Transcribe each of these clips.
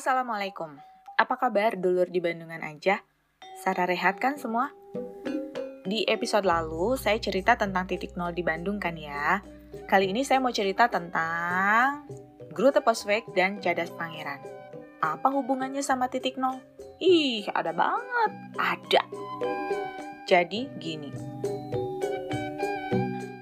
Assalamualaikum. Apa kabar dulur di Bandungan aja? Sarah rehat kan semua? Di episode lalu, saya cerita tentang titik nol di Bandung kan ya. Kali ini saya mau cerita tentang Grute Posweg dan Cadas Pangeran. Apa hubungannya sama titik nol? Ih, ada banget. Ada. Jadi gini.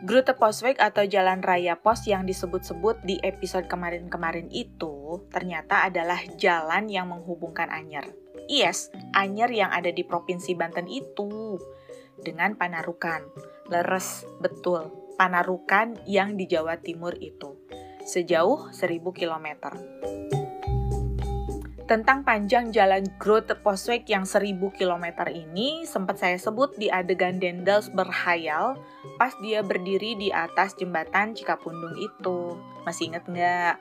Grute Posweg atau Jalan Raya Pos yang disebut-sebut di episode kemarin-kemarin itu ternyata adalah jalan yang menghubungkan Anyer. Yes, Anyer yang ada di Provinsi Banten itu dengan Panarukan. Leres, betul. Panarukan yang di Jawa Timur itu. Sejauh 1000 km. Tentang panjang jalan Grote Posweg yang 1000 km ini sempat saya sebut di adegan Dendels berhayal pas dia berdiri di atas jembatan Cikapundung itu. Masih inget nggak?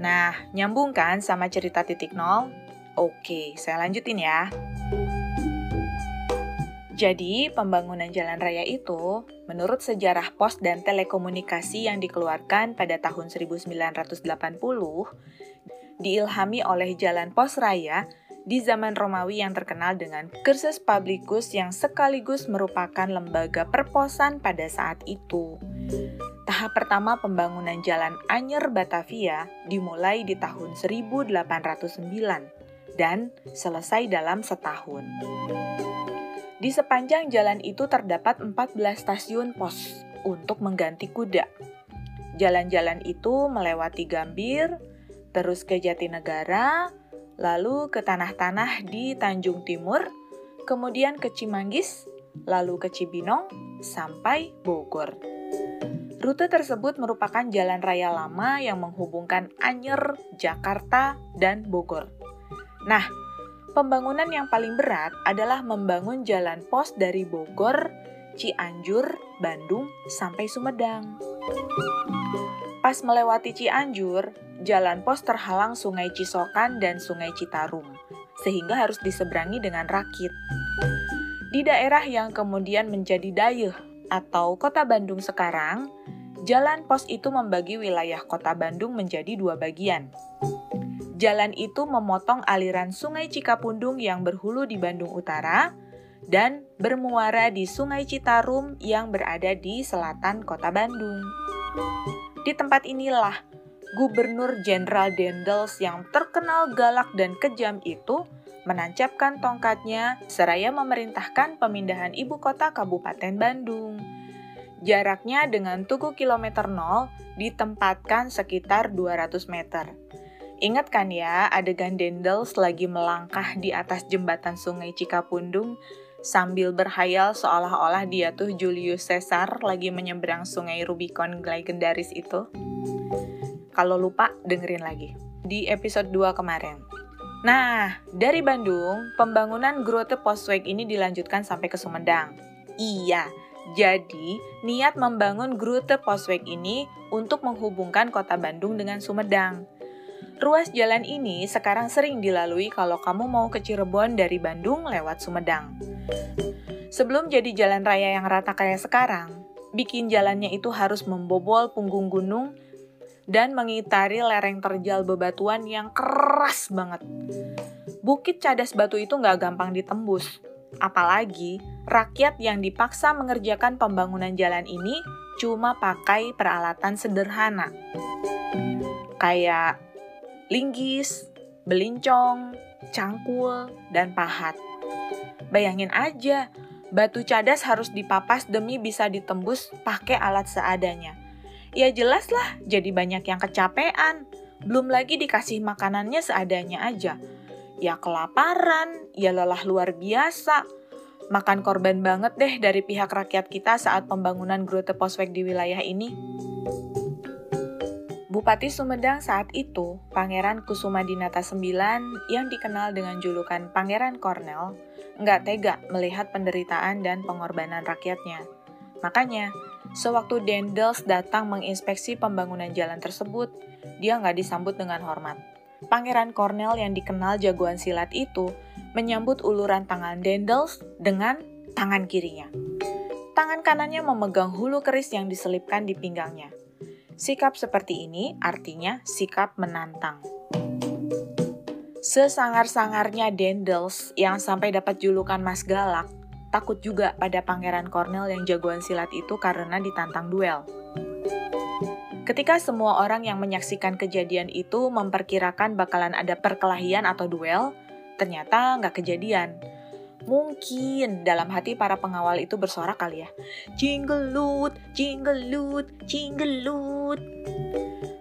Nah, nyambung kan sama cerita titik nol? Oke, saya lanjutin ya. Jadi, pembangunan jalan raya itu, menurut sejarah pos dan telekomunikasi yang dikeluarkan pada tahun 1980, diilhami oleh jalan pos raya di zaman Romawi yang terkenal dengan Cursus Publicus yang sekaligus merupakan lembaga perposan pada saat itu. Tahap pertama pembangunan jalan Anyer Batavia dimulai di tahun 1809 dan selesai dalam setahun. Di sepanjang jalan itu terdapat 14 stasiun pos untuk mengganti kuda. Jalan-jalan itu melewati Gambir, terus ke Jatinegara, lalu ke tanah-tanah di Tanjung Timur, kemudian ke Cimanggis, lalu ke Cibinong, sampai Bogor. Rute tersebut merupakan jalan raya lama yang menghubungkan Anyer, Jakarta, dan Bogor. Nah, pembangunan yang paling berat adalah membangun jalan pos dari Bogor, Cianjur, Bandung, sampai Sumedang. Pas melewati Cianjur, jalan pos terhalang Sungai Cisokan dan Sungai Citarum, sehingga harus diseberangi dengan rakit. Di daerah yang kemudian menjadi Dayeh atau kota Bandung sekarang, jalan pos itu membagi wilayah kota Bandung menjadi dua bagian. Jalan itu memotong aliran Sungai Cikapundung yang berhulu di Bandung Utara dan bermuara di Sungai Citarum yang berada di selatan kota Bandung. Di tempat inilah Gubernur Jenderal Dendels yang terkenal galak dan kejam itu menancapkan tongkatnya seraya memerintahkan pemindahan ibu kota Kabupaten Bandung. Jaraknya dengan Tugu Kilometer 0 ditempatkan sekitar 200 meter. Ingat kan ya adegan Dendels lagi melangkah di atas jembatan sungai Cikapundung sambil berhayal seolah-olah dia tuh Julius Caesar lagi menyeberang sungai Rubicon legendaris itu? Kalau lupa, dengerin lagi. Di episode 2 kemarin. Nah, dari Bandung, pembangunan Grote Postweg ini dilanjutkan sampai ke Sumedang. Iya, jadi niat membangun Grote Postweg ini untuk menghubungkan kota Bandung dengan Sumedang. Ruas jalan ini sekarang sering dilalui kalau kamu mau ke Cirebon dari Bandung lewat Sumedang. Sebelum jadi jalan raya yang rata kayak sekarang, bikin jalannya itu harus membobol punggung gunung dan mengitari lereng terjal bebatuan yang keras banget. Bukit Cadas Batu itu nggak gampang ditembus. Apalagi, rakyat yang dipaksa mengerjakan pembangunan jalan ini cuma pakai peralatan sederhana. Kayak linggis, belincong, cangkul, dan pahat. Bayangin aja, batu cadas harus dipapas demi bisa ditembus pakai alat seadanya ya jelas lah jadi banyak yang kecapean. Belum lagi dikasih makanannya seadanya aja. Ya kelaparan, ya lelah luar biasa. Makan korban banget deh dari pihak rakyat kita saat pembangunan Grote Posweg di wilayah ini. Bupati Sumedang saat itu, Pangeran Kusuma Dinata IX yang dikenal dengan julukan Pangeran Kornel, nggak tega melihat penderitaan dan pengorbanan rakyatnya. Makanya, Sewaktu Dendels datang menginspeksi pembangunan jalan tersebut, dia nggak disambut dengan hormat. Pangeran Cornell yang dikenal jagoan silat itu menyambut uluran tangan Dendels dengan tangan kirinya. Tangan kanannya memegang hulu keris yang diselipkan di pinggangnya. Sikap seperti ini artinya sikap menantang. Sesangar-sangarnya Dendels yang sampai dapat julukan Mas Galak, takut juga pada Pangeran Cornell yang jagoan silat itu karena ditantang duel. Ketika semua orang yang menyaksikan kejadian itu memperkirakan bakalan ada perkelahian atau duel, ternyata nggak kejadian. Mungkin dalam hati para pengawal itu bersorak kali ya. Jinggelut, jinggelut, jinggelut.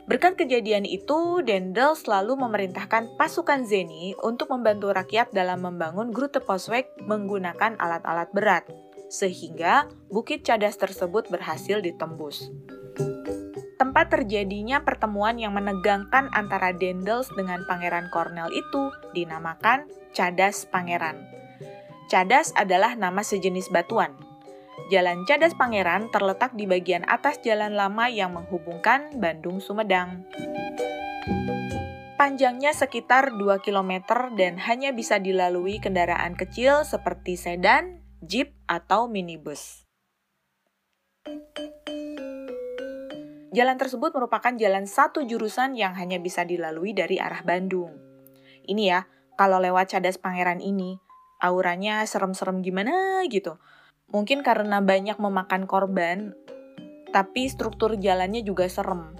Berkat kejadian itu, Dendel selalu memerintahkan pasukan Zeni untuk membantu rakyat dalam membangun Grute Poswek menggunakan alat-alat berat, sehingga bukit cadas tersebut berhasil ditembus tempat terjadinya pertemuan yang menegangkan antara Dendels dengan Pangeran Cornell itu dinamakan Cadas Pangeran. Cadas adalah nama sejenis batuan. Jalan Cadas Pangeran terletak di bagian atas jalan lama yang menghubungkan Bandung Sumedang. Panjangnya sekitar 2 km dan hanya bisa dilalui kendaraan kecil seperti sedan, jeep, atau minibus. Jalan tersebut merupakan jalan satu jurusan yang hanya bisa dilalui dari arah Bandung. Ini ya, kalau lewat Cadas Pangeran ini, auranya serem-serem gimana gitu. Mungkin karena banyak memakan korban, tapi struktur jalannya juga serem.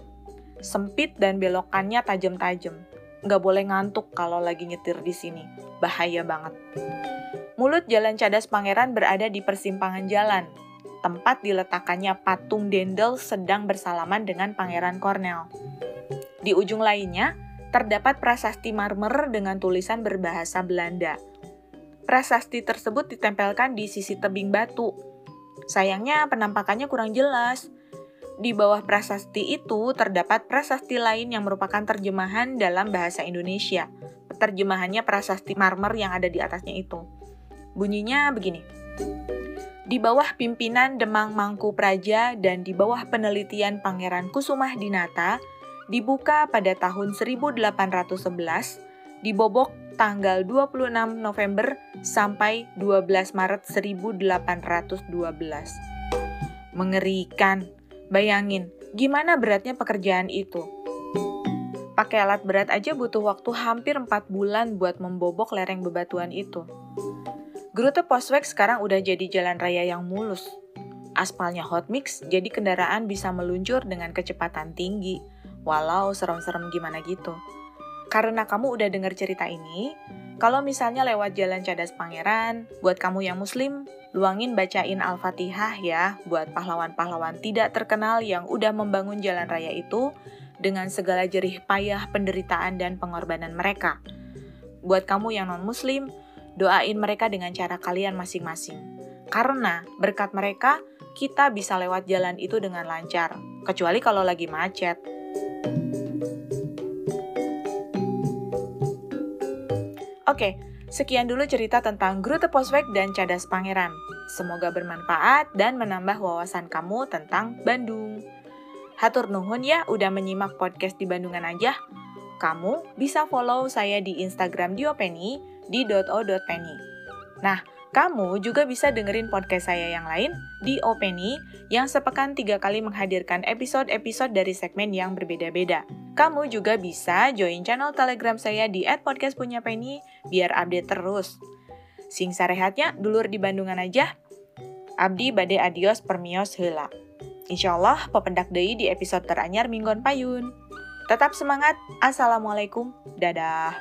Sempit dan belokannya tajam-tajam. Nggak boleh ngantuk kalau lagi nyetir di sini. Bahaya banget. Mulut Jalan Cadas Pangeran berada di persimpangan jalan, tempat diletakkannya patung Dendel sedang bersalaman dengan Pangeran Cornell. Di ujung lainnya, terdapat prasasti marmer dengan tulisan berbahasa Belanda. Prasasti tersebut ditempelkan di sisi tebing batu. Sayangnya penampakannya kurang jelas. Di bawah prasasti itu terdapat prasasti lain yang merupakan terjemahan dalam bahasa Indonesia. Terjemahannya prasasti marmer yang ada di atasnya itu. Bunyinya begini di bawah pimpinan Demang Mangku Praja dan di bawah penelitian Pangeran Kusumah Dinata, dibuka pada tahun 1811, dibobok tanggal 26 November sampai 12 Maret 1812. Mengerikan. Bayangin, gimana beratnya pekerjaan itu? Pakai alat berat aja butuh waktu hampir 4 bulan buat membobok lereng bebatuan itu. Grute Poswek sekarang udah jadi jalan raya yang mulus. Aspalnya hot mix, jadi kendaraan bisa meluncur dengan kecepatan tinggi, walau serem-serem gimana gitu. Karena kamu udah denger cerita ini, kalau misalnya lewat jalan Cadas Pangeran, buat kamu yang muslim, luangin bacain Al-Fatihah ya buat pahlawan-pahlawan tidak terkenal yang udah membangun jalan raya itu dengan segala jerih payah penderitaan dan pengorbanan mereka. Buat kamu yang non-muslim, doain mereka dengan cara kalian masing-masing. Karena berkat mereka, kita bisa lewat jalan itu dengan lancar, kecuali kalau lagi macet. Oke, sekian dulu cerita tentang Grute Poswek dan Cadas Pangeran. Semoga bermanfaat dan menambah wawasan kamu tentang Bandung. Hatur nuhun ya udah menyimak podcast di Bandungan aja. Kamu bisa follow saya di Instagram Diopeni di .o.penny. Nah, kamu juga bisa dengerin podcast saya yang lain di Openi yang sepekan tiga kali menghadirkan episode-episode dari segmen yang berbeda-beda. Kamu juga bisa join channel telegram saya di @podcastpunyapenny biar update terus. Sing sarehatnya dulur di Bandungan aja. Abdi bade adios permios hela. Insyaallah pependak deui di episode teranyar minggon payun. Tetap semangat. Assalamualaikum. Dadah.